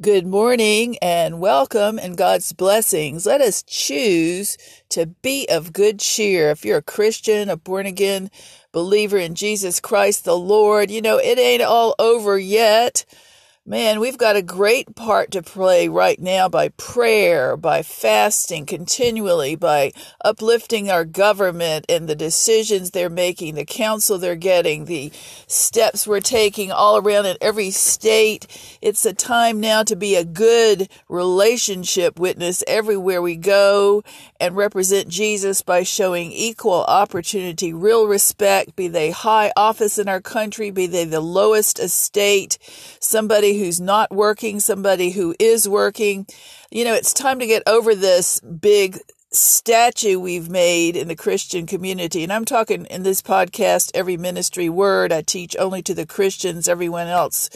Good morning and welcome and God's blessings. Let us choose to be of good cheer. If you're a Christian, a born again believer in Jesus Christ the Lord, you know, it ain't all over yet. Man, we've got a great part to play right now by prayer, by fasting continually, by uplifting our government and the decisions they're making, the counsel they're getting, the steps we're taking all around in every state. It's a time now to be a good relationship witness everywhere we go and represent Jesus by showing equal opportunity, real respect, be they high office in our country, be they the lowest estate, somebody who's not working, somebody who is working. You know, it's time to get over this big statue we've made in the Christian community. And I'm talking in this podcast, every ministry word I teach only to the Christians, everyone else.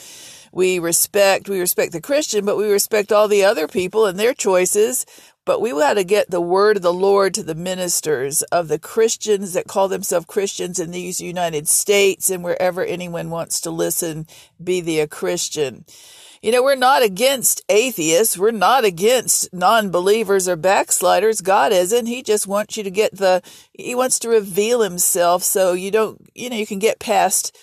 We respect, we respect the Christian, but we respect all the other people and their choices. But we got to get the word of the Lord to the ministers of the Christians that call themselves Christians in these United States and wherever anyone wants to listen, be they a Christian. You know, we're not against atheists. We're not against non-believers or backsliders. God isn't. He just wants you to get the, he wants to reveal himself so you don't, you know, you can get past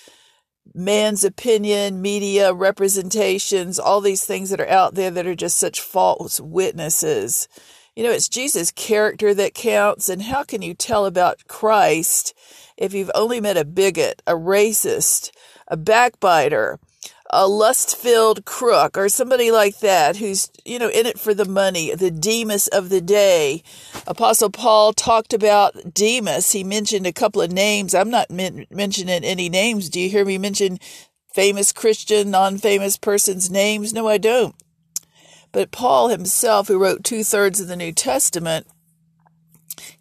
man's opinion, media representations, all these things that are out there that are just such false witnesses. You know, it's Jesus' character that counts. And how can you tell about Christ if you've only met a bigot, a racist, a backbiter, a lust filled crook or somebody like that who's, you know, in it for the money, the Demas of the day. Apostle Paul talked about Demas. He mentioned a couple of names. I'm not men- mentioning any names. Do you hear me mention famous Christian, non famous persons' names? No, I don't. But Paul himself, who wrote two thirds of the New Testament,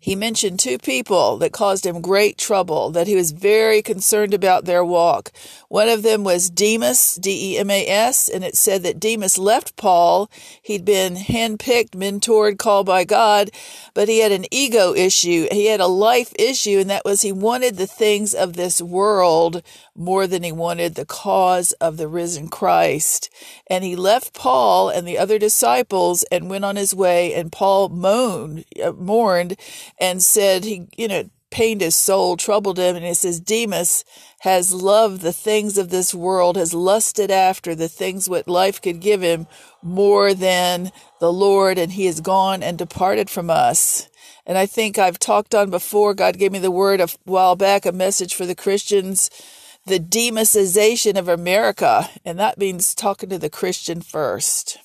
he mentioned two people that caused him great trouble, that he was very concerned about their walk. One of them was Demas, D E M A S, and it said that Demas left Paul. He'd been handpicked, mentored, called by God, but he had an ego issue. He had a life issue, and that was he wanted the things of this world more than he wanted the cause of the risen Christ. And he left Paul and the other disciples and went on his way, and Paul moaned, uh, mourned, and said he, you know, pained his soul, troubled him. And it says, Demas has loved the things of this world, has lusted after the things what life could give him more than the Lord, and he is gone and departed from us. And I think I've talked on before, God gave me the word a while back, a message for the Christians, the demasization of America. And that means talking to the Christian first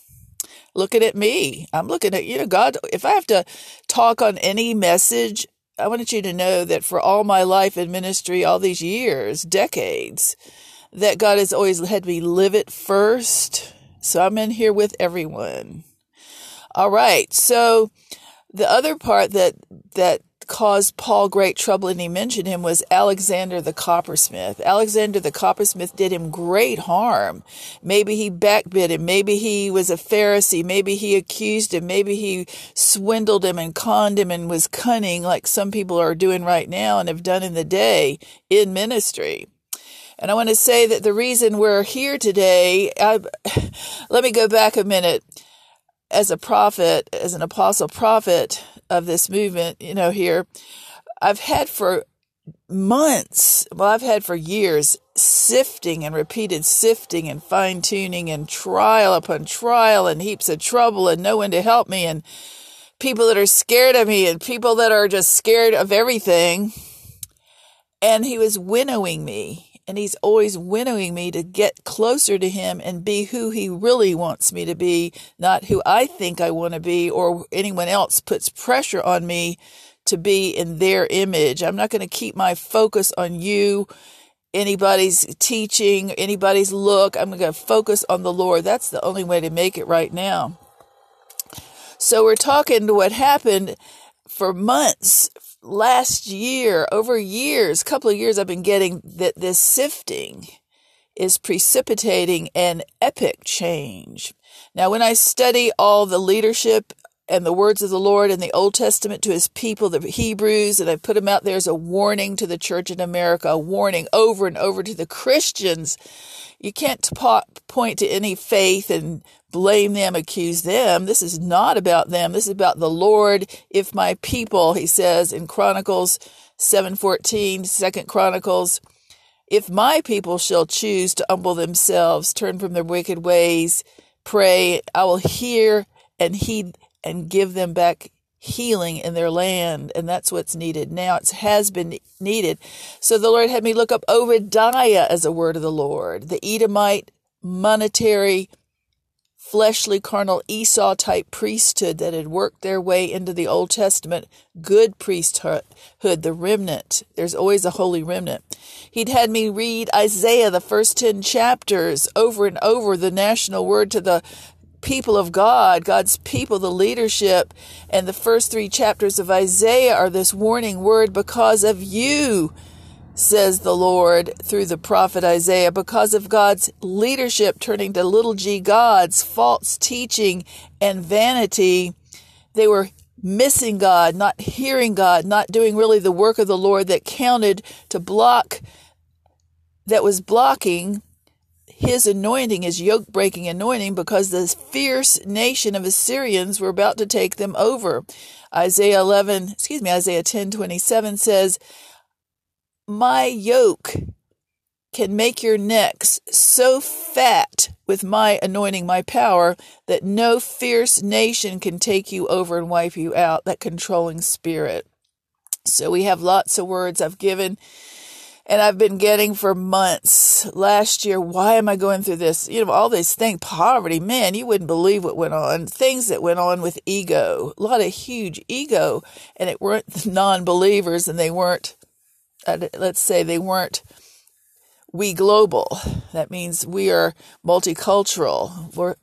looking at me. I'm looking at, you know, God, if I have to talk on any message, I want you to know that for all my life in ministry, all these years, decades, that God has always had me live it first. So I'm in here with everyone. All right. So the other part that, that caused Paul great trouble, and he mentioned him, was Alexander the coppersmith. Alexander the coppersmith did him great harm. Maybe he backbit him. Maybe he was a Pharisee. Maybe he accused him. Maybe he swindled him and conned him and was cunning like some people are doing right now and have done in the day in ministry. And I want to say that the reason we're here today, I, let me go back a minute. As a prophet, as an apostle prophet, of this movement, you know, here, I've had for months, well, I've had for years sifting and repeated sifting and fine tuning and trial upon trial and heaps of trouble and no one to help me and people that are scared of me and people that are just scared of everything. And he was winnowing me and he's always winnowing me to get closer to him and be who he really wants me to be, not who I think I want to be or anyone else puts pressure on me to be in their image. I'm not going to keep my focus on you, anybody's teaching, anybody's look. I'm going to focus on the Lord. That's the only way to make it right now. So we're talking to what happened for months last year, over years, a couple of years, I've been getting that this sifting is precipitating an epic change. Now, when I study all the leadership and the words of the Lord in the Old Testament to his people, the Hebrews, and I put them out there as a warning to the church in America, a warning over and over to the Christians. You can't po- point to any faith and blame them, accuse them. This is not about them. This is about the Lord. If my people, he says in Chronicles 7:14, Second Chronicles, if my people shall choose to humble themselves, turn from their wicked ways, pray, I will hear and heed and give them back healing in their land. And that's what's needed now. It has been needed. So the Lord had me look up Obadiah as a word of the Lord, the Edomite monetary fleshly, carnal Esau type priesthood that had worked their way into the Old Testament good priesthood, the remnant. There's always a holy remnant. He'd had me read Isaiah, the first 10 chapters, over and over, the national word to the people of God, God's people, the leadership. And the first three chapters of Isaiah are this warning word because of you says the Lord through the prophet Isaiah, because of God's leadership turning to little g gods, false teaching, and vanity, they were missing God, not hearing God, not doing really the work of the Lord that counted to block, that was blocking his anointing, his yoke breaking anointing, because the fierce nation of Assyrians were about to take them over. Isaiah 11, excuse me, Isaiah 10 27 says, my yoke can make your necks so fat with my anointing, my power, that no fierce nation can take you over and wipe you out, that controlling spirit. So we have lots of words I've given and I've been getting for months. Last year, why am I going through this? You know, all these things, poverty, man, you wouldn't believe what went on. Things that went on with ego, a lot of huge ego, and it weren't non believers and they weren't uh, let's say they weren't we global. That means we are multicultural. We're,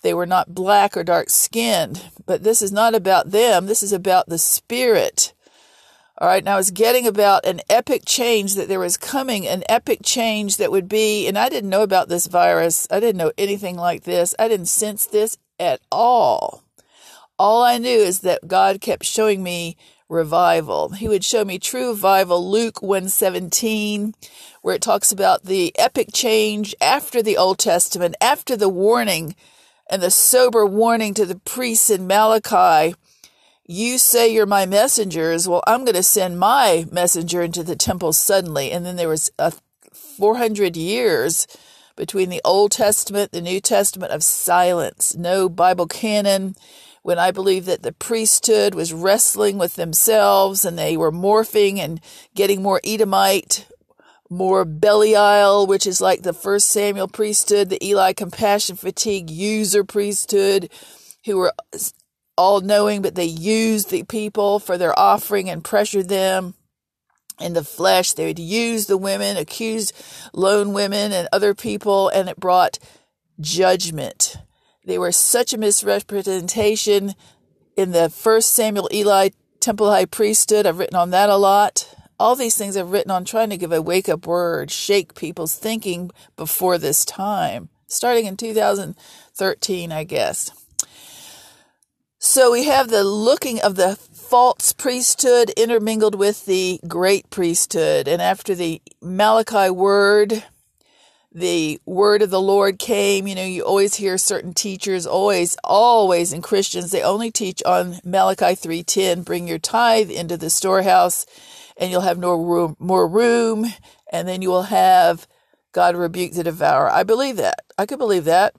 they were not black or dark skinned. But this is not about them. This is about the spirit. All right. Now I was getting about an epic change that there was coming, an epic change that would be, and I didn't know about this virus. I didn't know anything like this. I didn't sense this at all. All I knew is that God kept showing me revival. He would show me true revival, Luke 117, where it talks about the epic change after the Old Testament, after the warning and the sober warning to the priests in Malachi. You say you're my messengers. Well, I'm going to send my messenger into the temple suddenly. And then there was a 400 years between the Old Testament, the New Testament of silence, no Bible canon, when I believe that the priesthood was wrestling with themselves and they were morphing and getting more Edomite, more Belial, which is like the first Samuel priesthood, the Eli compassion fatigue user priesthood, who were all knowing, but they used the people for their offering and pressured them in the flesh. They would use the women, accused lone women and other people, and it brought judgment. They were such a misrepresentation in the first Samuel Eli temple high priesthood. I've written on that a lot. All these things I've written on trying to give a wake up word, shake people's thinking before this time, starting in 2013, I guess. So we have the looking of the false priesthood intermingled with the great priesthood. And after the Malachi word, the word of the Lord came. You know, you always hear certain teachers, always, always in Christians, they only teach on Malachi 3.10, bring your tithe into the storehouse and you'll have no room, more room and then you will have God rebuke the devourer. I believe that. I could believe that.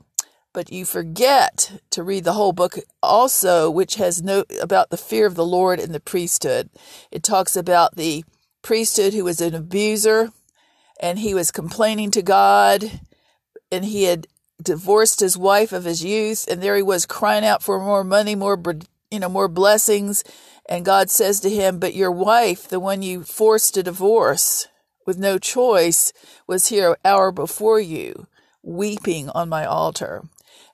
But you forget to read the whole book also, which has about the fear of the Lord and the priesthood. It talks about the priesthood who was an abuser, and he was complaining to God and he had divorced his wife of his youth and there he was crying out for more money more you know more blessings and God says to him but your wife the one you forced to divorce with no choice was here an hour before you weeping on my altar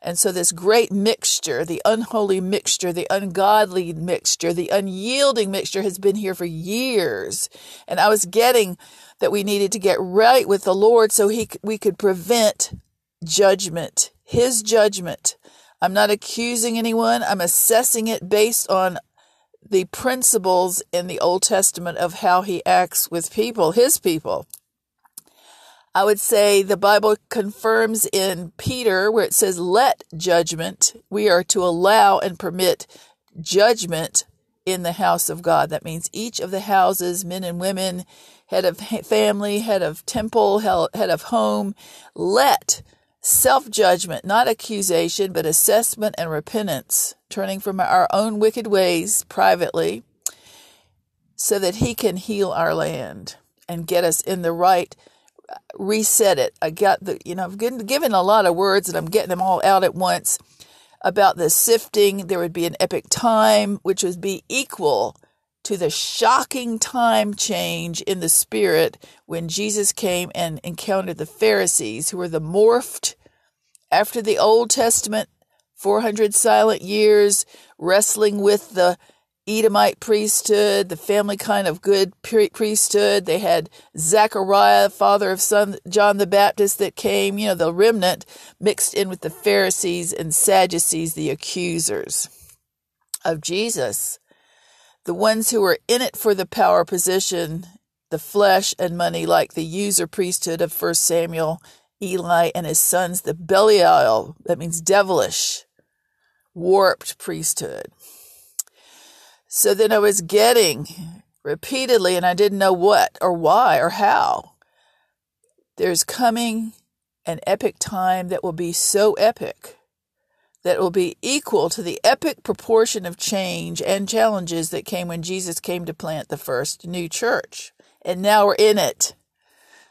and so this great mixture the unholy mixture the ungodly mixture the unyielding mixture has been here for years and I was getting that we needed to get right with the Lord so he we could prevent judgment, his judgment. I'm not accusing anyone. I'm assessing it based on the principles in the Old Testament of how he acts with people, his people. I would say the Bible confirms in Peter where it says, let judgment. We are to allow and permit judgment in the house of God. That means each of the houses, men and women, head of family, head of temple, head of home, let self judgment, not accusation, but assessment and repentance, turning from our own wicked ways privately, so that He can heal our land and get us in the right reset it. I got the, you know, I've given a lot of words and I'm getting them all out at once about the sifting. There would be an epic time, which would be equal to the shocking time change in the spirit when Jesus came and encountered the Pharisees, who were the morphed after the Old Testament 400 silent years wrestling with the Edomite priesthood, the family kind of good priesthood. They had Zechariah, father of son John the Baptist, that came, you know, the remnant mixed in with the Pharisees and Sadducees, the accusers of Jesus. The ones who were in it for the power position, the flesh and money, like the user priesthood of 1 Samuel, Eli and his sons, the Belial, that means devilish, warped priesthood. So then I was getting repeatedly, and I didn't know what or why or how. There's coming an epic time that will be so epic that will be equal to the epic proportion of change and challenges that came when Jesus came to plant the first new church. And now we're in it.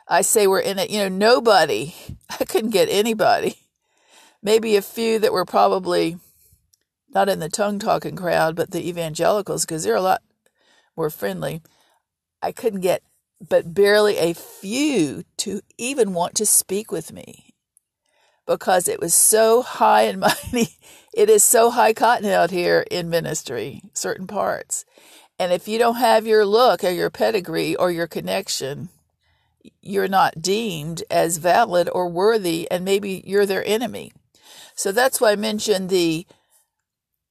I say we're in it. You know, nobody, I couldn't get anybody, maybe a few that were probably not in the tongue talking crowd, but the evangelicals, because they're a lot more friendly. I couldn't get but barely a few to even want to speak with me because it was so high and mighty. It is so high cotton out here in ministry, certain parts. And if you don't have your look or your pedigree or your connection, you're not deemed as valid or worthy, and maybe you're their enemy. So that's why I mentioned the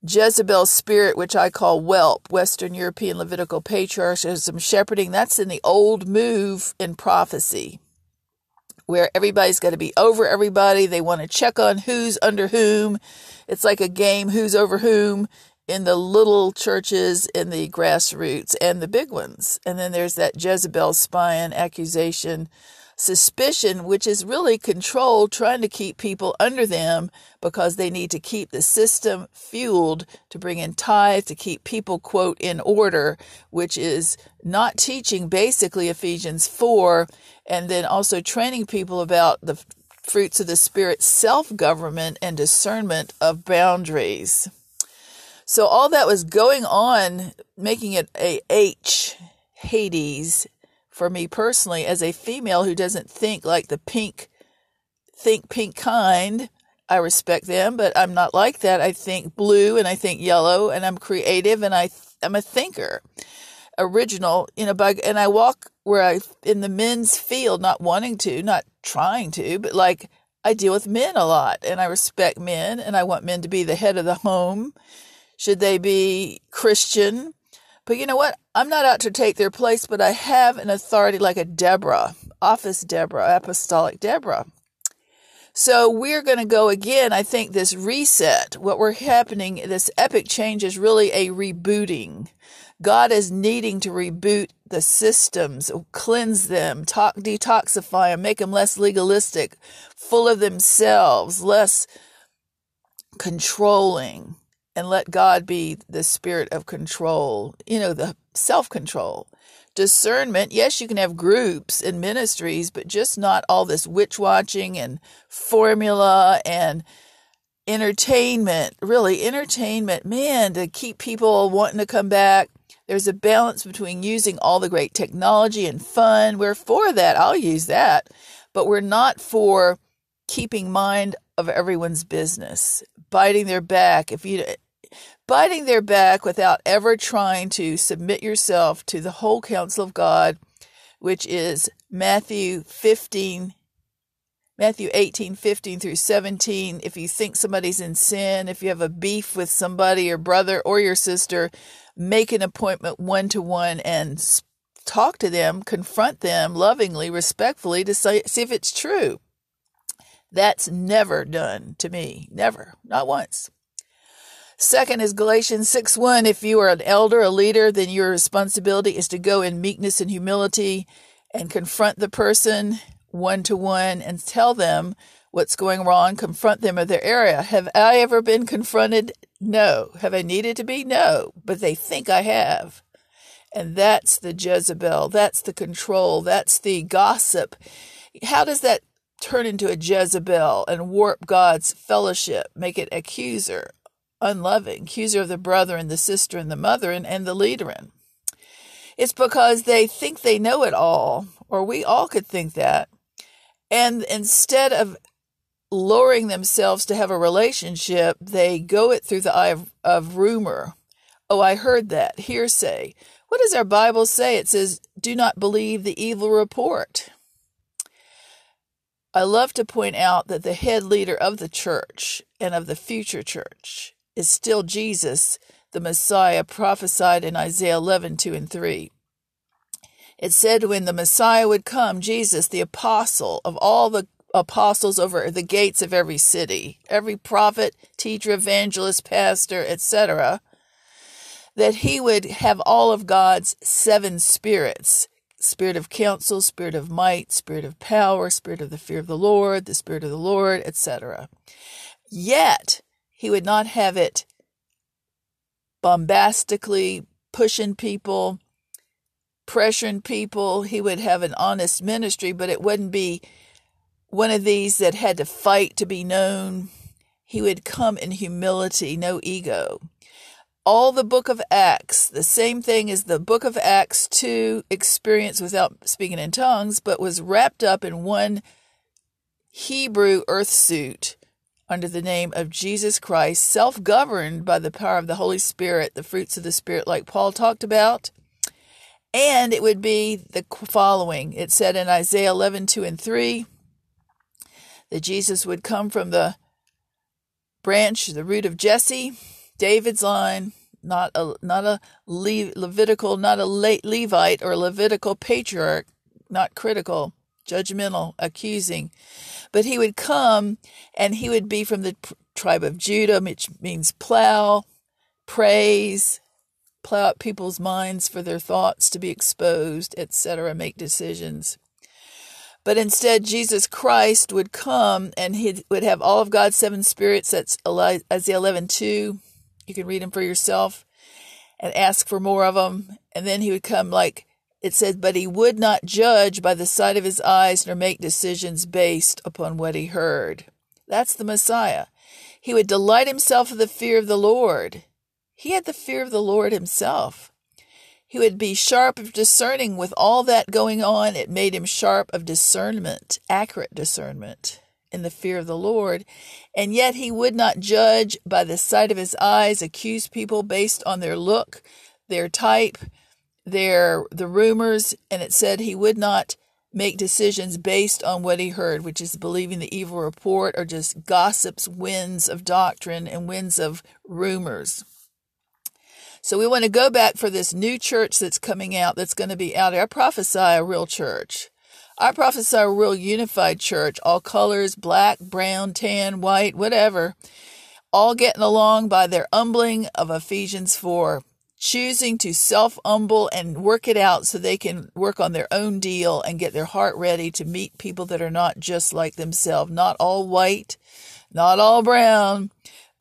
Jezebel's spirit, which I call whelp, Western European Levitical patriarchalism, shepherding, that's in the old move in prophecy, where everybody's got to be over everybody. They want to check on who's under whom. It's like a game, who's over whom, in the little churches, in the grassroots, and the big ones. And then there's that Jezebel spying accusation suspicion, which is really control, trying to keep people under them because they need to keep the system fueled to bring in tithe, to keep people, quote, in order, which is not teaching basically Ephesians 4, and then also training people about the fruits of the Spirit, self government, and discernment of boundaries. So all that was going on, making it a H, Hades, for me personally as a female who doesn't think like the pink think pink kind i respect them but i'm not like that. I think blue and i think yellow and i'm creative and i i'm a thinker. Original you know bug and i walk where i in the men's field not wanting to not trying to but like i deal with men a lot and i respect men and i want men to be the head of the home. Should they be christian but you know what? I'm not out to take their place, but I have an authority like a Deborah, office Deborah, apostolic Deborah. So we're going to go again. I think this reset, what we're happening, this epic change is really a rebooting. God is needing to reboot the systems, cleanse them, talk, detoxify them, make them less legalistic, full of themselves, less controlling and let God be the spirit of control, you know, the self control. Discernment, yes, you can have groups and ministries, but just not all this witch watching and formula and entertainment. Really, entertainment, man, to keep people wanting to come back. There's a balance between using all the great technology and fun. We're for that. I'll use that. But we're not for keeping mind of everyone's business, biting their back. If you biting their back without ever trying to submit yourself to the whole counsel of God, which is Matthew 15 Matthew 18, 15 through 17. If you think somebody's in sin, if you have a beef with somebody, your brother or your sister, make an appointment one to one and talk to them, confront them lovingly, respectfully to say, see if it's true. That's never done to me. Never. Not once. Second is Galatians 6 1. If you are an elder, a leader, then your responsibility is to go in meekness and humility and confront the person one to one and tell them what's going wrong, confront them of their area. Have I ever been confronted? No. Have I needed to be? No. But they think I have. And that's the Jezebel. That's the control. That's the gossip. How does that turn into a Jezebel and warp God's fellowship, make it accuser, unloving, accuser of the brother and the sister and the mother and, and the leaderin? It's because they think they know it all, or we all could think that. And instead of lowering themselves to have a relationship, they go it through the eye of, of rumor. Oh, I heard that, hearsay. What does our Bible say? It says, do not believe the evil report. I love to point out that the head leader of the church and of the future church is still Jesus, the Messiah prophesied in Isaiah 11 2 and 3. It said when the Messiah would come, Jesus, the apostle of all the apostles over the gates of every city, every prophet, teacher, evangelist, pastor, etc., that he would have all of God's seven spirits spirit of counsel, spirit of might, spirit of power, spirit of the fear of the Lord, the spirit of the Lord, etc. Yet, he would not have it bombastically pushing people, pressuring people. He would have an honest ministry, but it wouldn't be one of these that had to fight to be known. He would come in humility, no ego. All the book of Acts, the same thing as the book of Acts 2 experience without speaking in tongues, but was wrapped up in one Hebrew earth suit under the name of Jesus Christ, self governed by the power of the Holy Spirit, the fruits of the Spirit, like Paul talked about. And it would be the following. It said in Isaiah 11, 2 and 3, that Jesus would come from the branch, the root of Jesse, David's line, not a not a Le- Levitical, not a late Levite or Levitical patriarch, not critical, judgmental, accusing, but he would come and he would be from the tribe of Judah, which means plow, praise, plow out people's minds for their thoughts to be exposed, etc., make decisions. But instead, Jesus Christ would come and he would have all of God's seven spirits. That's Isaiah 11 2. You can read them for yourself and ask for more of them. And then he would come like it said, but he would not judge by the sight of his eyes nor make decisions based upon what he heard. That's the Messiah. He would delight himself in the fear of the Lord. He had the fear of the Lord himself. He would be sharp of discerning with all that going on. It made him sharp of discernment, accurate discernment in the fear of the Lord. And yet he would not judge by the sight of his eyes, accuse people based on their look, their type, their the rumors, and it said he would not make decisions based on what he heard, which is believing the evil report or just gossips, winds of doctrine and winds of rumors. So we want to go back for this new church that's coming out, that's going to be out there. I prophesy a real church. I prophesy a real unified church, all colors, black, brown, tan, white, whatever, all getting along by their humbling of Ephesians 4, choosing to self humble and work it out so they can work on their own deal and get their heart ready to meet people that are not just like themselves, not all white, not all brown,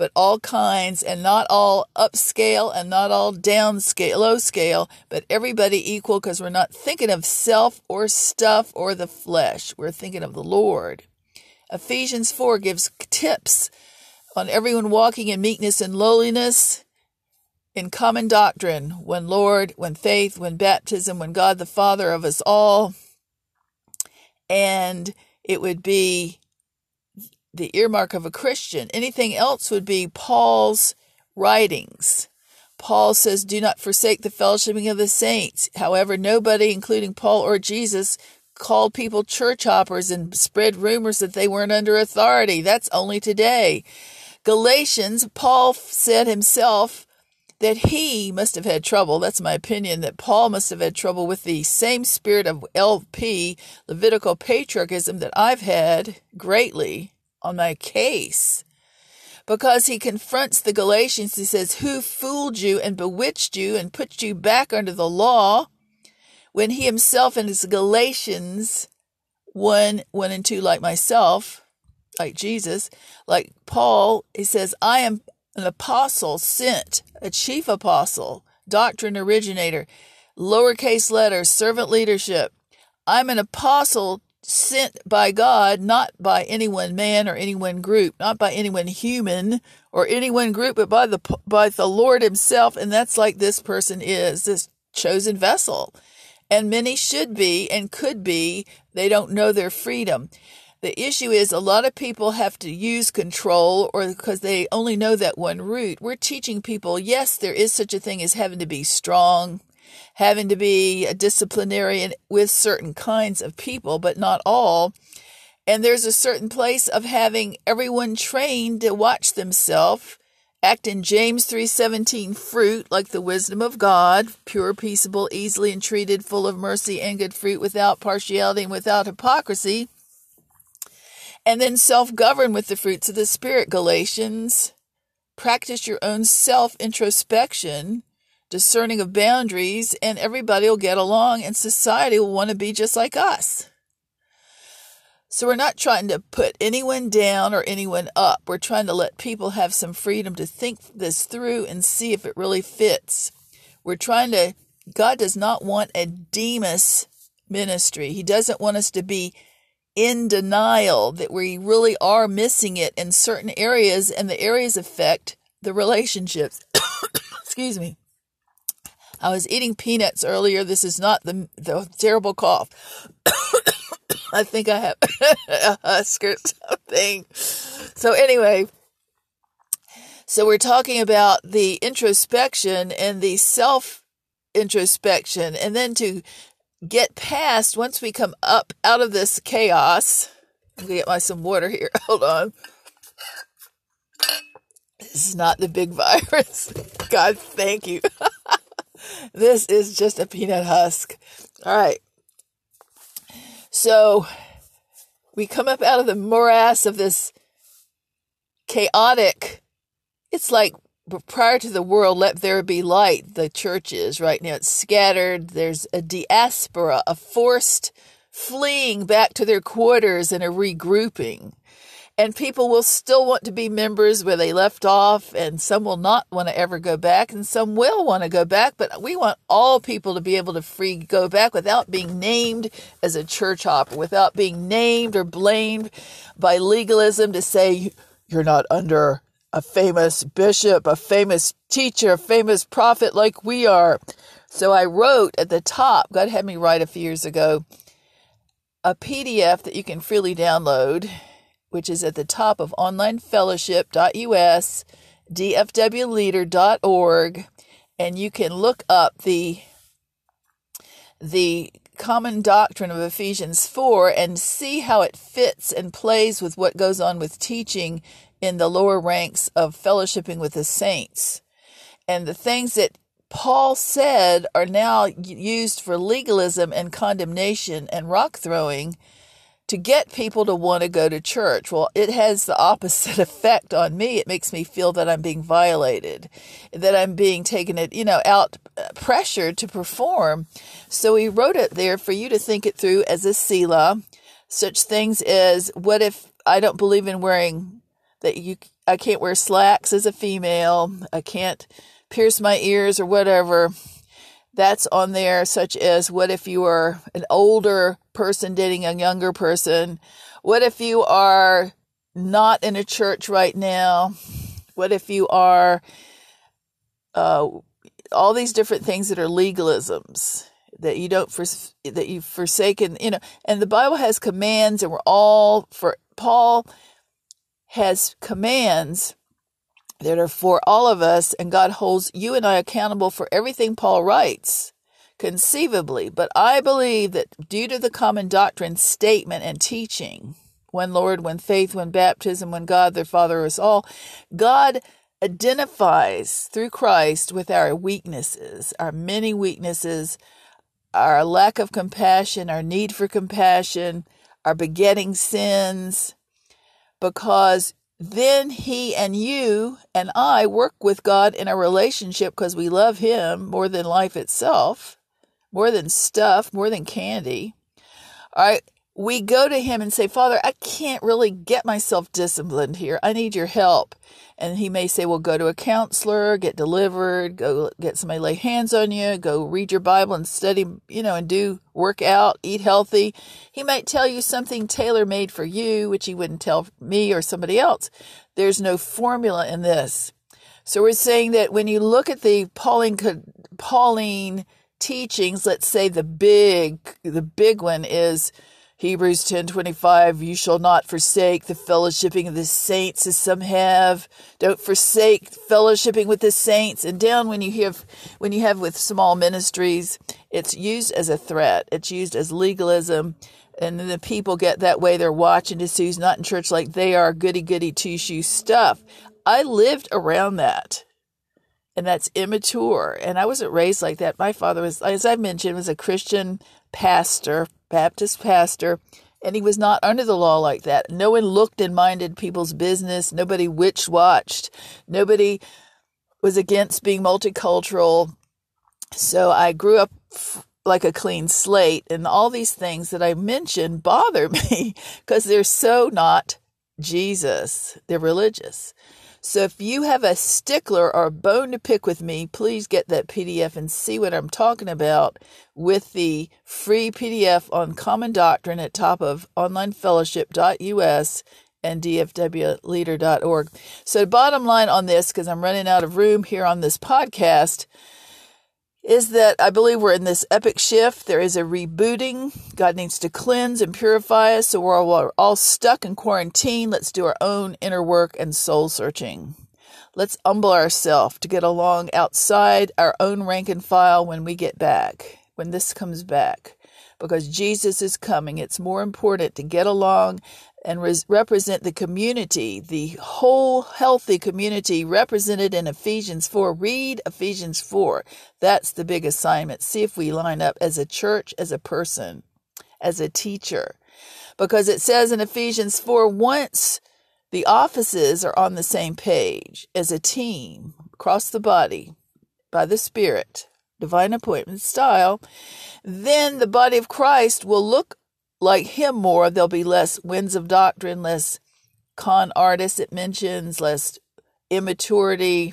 but all kinds, and not all upscale and not all downscale, low scale, but everybody equal because we're not thinking of self or stuff or the flesh. We're thinking of the Lord. Ephesians 4 gives tips on everyone walking in meekness and lowliness in common doctrine when Lord, when faith, when baptism, when God the Father of us all. And it would be the earmark of a Christian. Anything else would be Paul's writings. Paul says, Do not forsake the fellowshipping of the saints. However, nobody, including Paul or Jesus, called people church hoppers and spread rumors that they weren't under authority. That's only today. Galatians, Paul said himself that he must have had trouble. That's my opinion, that Paul must have had trouble with the same spirit of LP, Levitical patriarchism, that I've had greatly on my case. Because he confronts the Galatians, he says, Who fooled you and bewitched you and put you back under the law? When he himself and his Galatians 1 1 and 2, like myself, like Jesus, like Paul, he says, I am an apostle sent, a chief apostle, doctrine originator, lowercase letters, servant leadership. I'm an apostle sent by God, not by any one man or any one group, not by any one human or any one group, but by the by the Lord Himself, and that's like this person is this chosen vessel. And many should be and could be. They don't know their freedom. The issue is a lot of people have to use control or because they only know that one route. We're teaching people, yes, there is such a thing as having to be strong, having to be a disciplinarian with certain kinds of people, but not all. And there's a certain place of having everyone trained to watch themselves act in James 3:17 fruit like the wisdom of God, pure, peaceable, easily entreated, full of mercy and good fruit without partiality and without hypocrisy and then self govern with the fruits of the Spirit. Galatians. Practice your own self introspection, discerning of boundaries, and everybody will get along, and society will want to be just like us. So we're not trying to put anyone down or anyone up. We're trying to let people have some freedom to think this through and see if it really fits. We're trying to, God does not want a Demas ministry. He doesn't want us to be in denial that we really are missing it in certain areas, and the areas affect the relationships. Excuse me. I was eating peanuts earlier. This is not the, the terrible cough. I think I have a husk or something. So, anyway, so we're talking about the introspection and the self introspection, and then to get past once we come up out of this chaos. I'm get my some water here. Hold on. This is not the big virus. God, thank you. This is just a peanut husk. All right. So we come up out of the morass of this chaotic. It's like prior to the world, let there be light, the church is right now. It's scattered. There's a diaspora, a forced fleeing back to their quarters and a regrouping. And people will still want to be members where they left off, and some will not want to ever go back, and some will want to go back. But we want all people to be able to free go back without being named as a church hopper, without being named or blamed by legalism to say you're not under a famous bishop, a famous teacher, a famous prophet like we are. So I wrote at the top, God had me write a few years ago, a PDF that you can freely download, which is at the top of onlinefellowship.us, dfwleader.org, and you can look up the the common doctrine of Ephesians 4 and see how it fits and plays with what goes on with teaching in the lower ranks of fellowshipping with the saints. And the things that Paul said are now used for legalism and condemnation and rock throwing to get people to want to go to church. Well, it has the opposite effect on me. It makes me feel that I'm being violated, that I'm being taken, you know, out uh, pressured to perform. So he wrote it there for you to think it through as a Selah. Such things as what if I don't believe in wearing that you I can't wear slacks as a female. I can't pierce my ears or whatever. That's on there, such as what if you are an older person dating a younger person? What if you are not in a church right now? What if you are uh, all these different things that are legalisms that you don't for, that you've forsaken, you know? And the Bible has commands, and we're all for Paul has commands that are for all of us, and God holds you and I accountable for everything Paul writes, conceivably. But I believe that due to the common doctrine statement and teaching, one Lord, one faith, one baptism, one God, their Father is all, God identifies through Christ with our weaknesses, our many weaknesses, our lack of compassion, our need for compassion, our begetting sins, because then he and you and I work with God in a relationship because we love him more than life itself, more than stuff, more than candy. All right we go to him and say, Father, I can't really get myself disciplined here. I need your help. And he may say, Well, go to a counselor, get delivered, go get somebody lay hands on you, go read your Bible and study, you know, and do work out, eat healthy. He might tell you something tailor made for you, which he wouldn't tell me or somebody else. There's no formula in this. So we're saying that when you look at the Pauline, Pauline teachings, let's say the big, the big one is Hebrews 10:25 You shall not forsake the fellowshipping of the saints as some have. Don't forsake fellowshipping with the saints. And down when you have when you have with small ministries it's used as a threat. It's used as legalism. And then the people get that way. They're watching to see who's not in church like they are goody goody two shoe stuff. I lived around that and that's immature and I wasn't raised like that my father was as I mentioned was a Christian pastor Baptist pastor, and he was not under the law like that. No one looked and minded people's business. Nobody witch watched. Nobody was against being multicultural. So I grew up like a clean slate, and all these things that I mentioned bother me because they're so not Jesus. They're religious. So if you have a stickler or a bone to pick with me, please get that PDF and see what I'm talking about with the free PDF on common doctrine at top of onlinefellowship.us and dfwleader.org. So bottom line on this, because I'm running out of room here on this podcast, is that I believe we're in this epic shift. There is a rebooting. God needs to cleanse and purify us. So we're all, we're all stuck in quarantine. Let's do our own inner work and soul searching. Let's humble ourselves to get along outside our own rank and file when we get back, when this comes back. Because Jesus is coming. It's more important to get along and res- represent the community, the whole healthy community represented in Ephesians 4. Read Ephesians 4. That's the big assignment. See if we line up as a church, as a person, as a teacher. Because it says in Ephesians 4 once the offices are on the same page as a team across the body by the Spirit, divine appointment style, then the body of Christ will look like him more, there'll be less winds of doctrine, less con artists it mentions, less immaturity.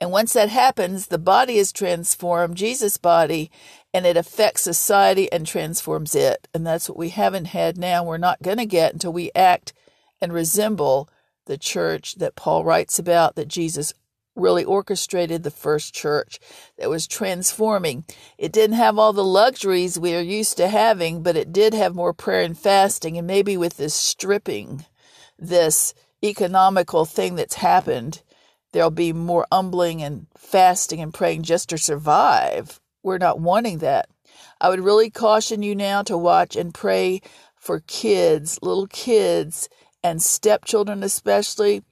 And once that happens, the body is transformed, Jesus' body, and it affects society and transforms it. And that's what we haven't had now. We're not going to get until we act and resemble the church that Paul writes about, that Jesus really orchestrated the first church that was transforming. It didn't have all the luxuries we are used to having, but it did have more prayer and fasting. And maybe with this stripping, this economical thing that's happened, there'll be more humbling and fasting and praying just to survive. We're not wanting that. I would really caution you now to watch and pray for kids, little kids, and stepchildren especially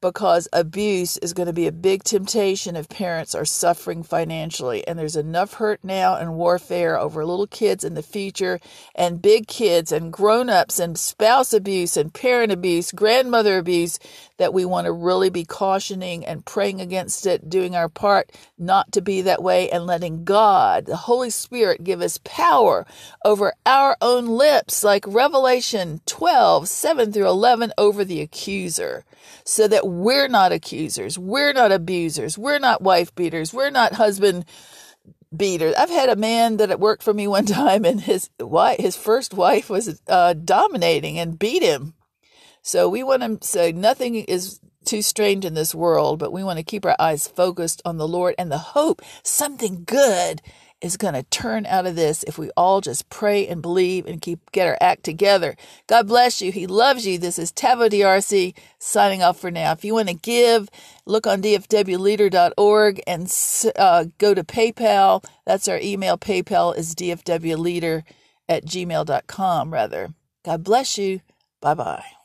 because abuse is going to be a big temptation if parents are suffering financially. And there's enough hurt now and warfare over little kids in the future, and big kids, and grown ups, and spouse abuse, and parent abuse, grandmother abuse that we want to really be cautioning and praying against it, doing our part not to be that way, and letting God, the Holy Spirit, give us power over our own lips, like Revelation 12 7 through 11 over the accuser, so that we're not accusers, we're not abusers, we're not wife beaters, we're not husband beaters. I've had a man that worked for me one time, and his wife, his first wife was uh, dominating and beat him so we want to say nothing is too strange in this world, but we want to keep our eyes focused on the Lord and the hope something good is going to turn out of this if we all just pray and believe and keep get our act together. God bless you. He loves you. This is Tavo DRC signing off for now. If you want to give, look on dfwleader.org and uh, go to PayPal. That's our email. PayPal is dfwleader at gmail.com rather. God bless you. Bye bye.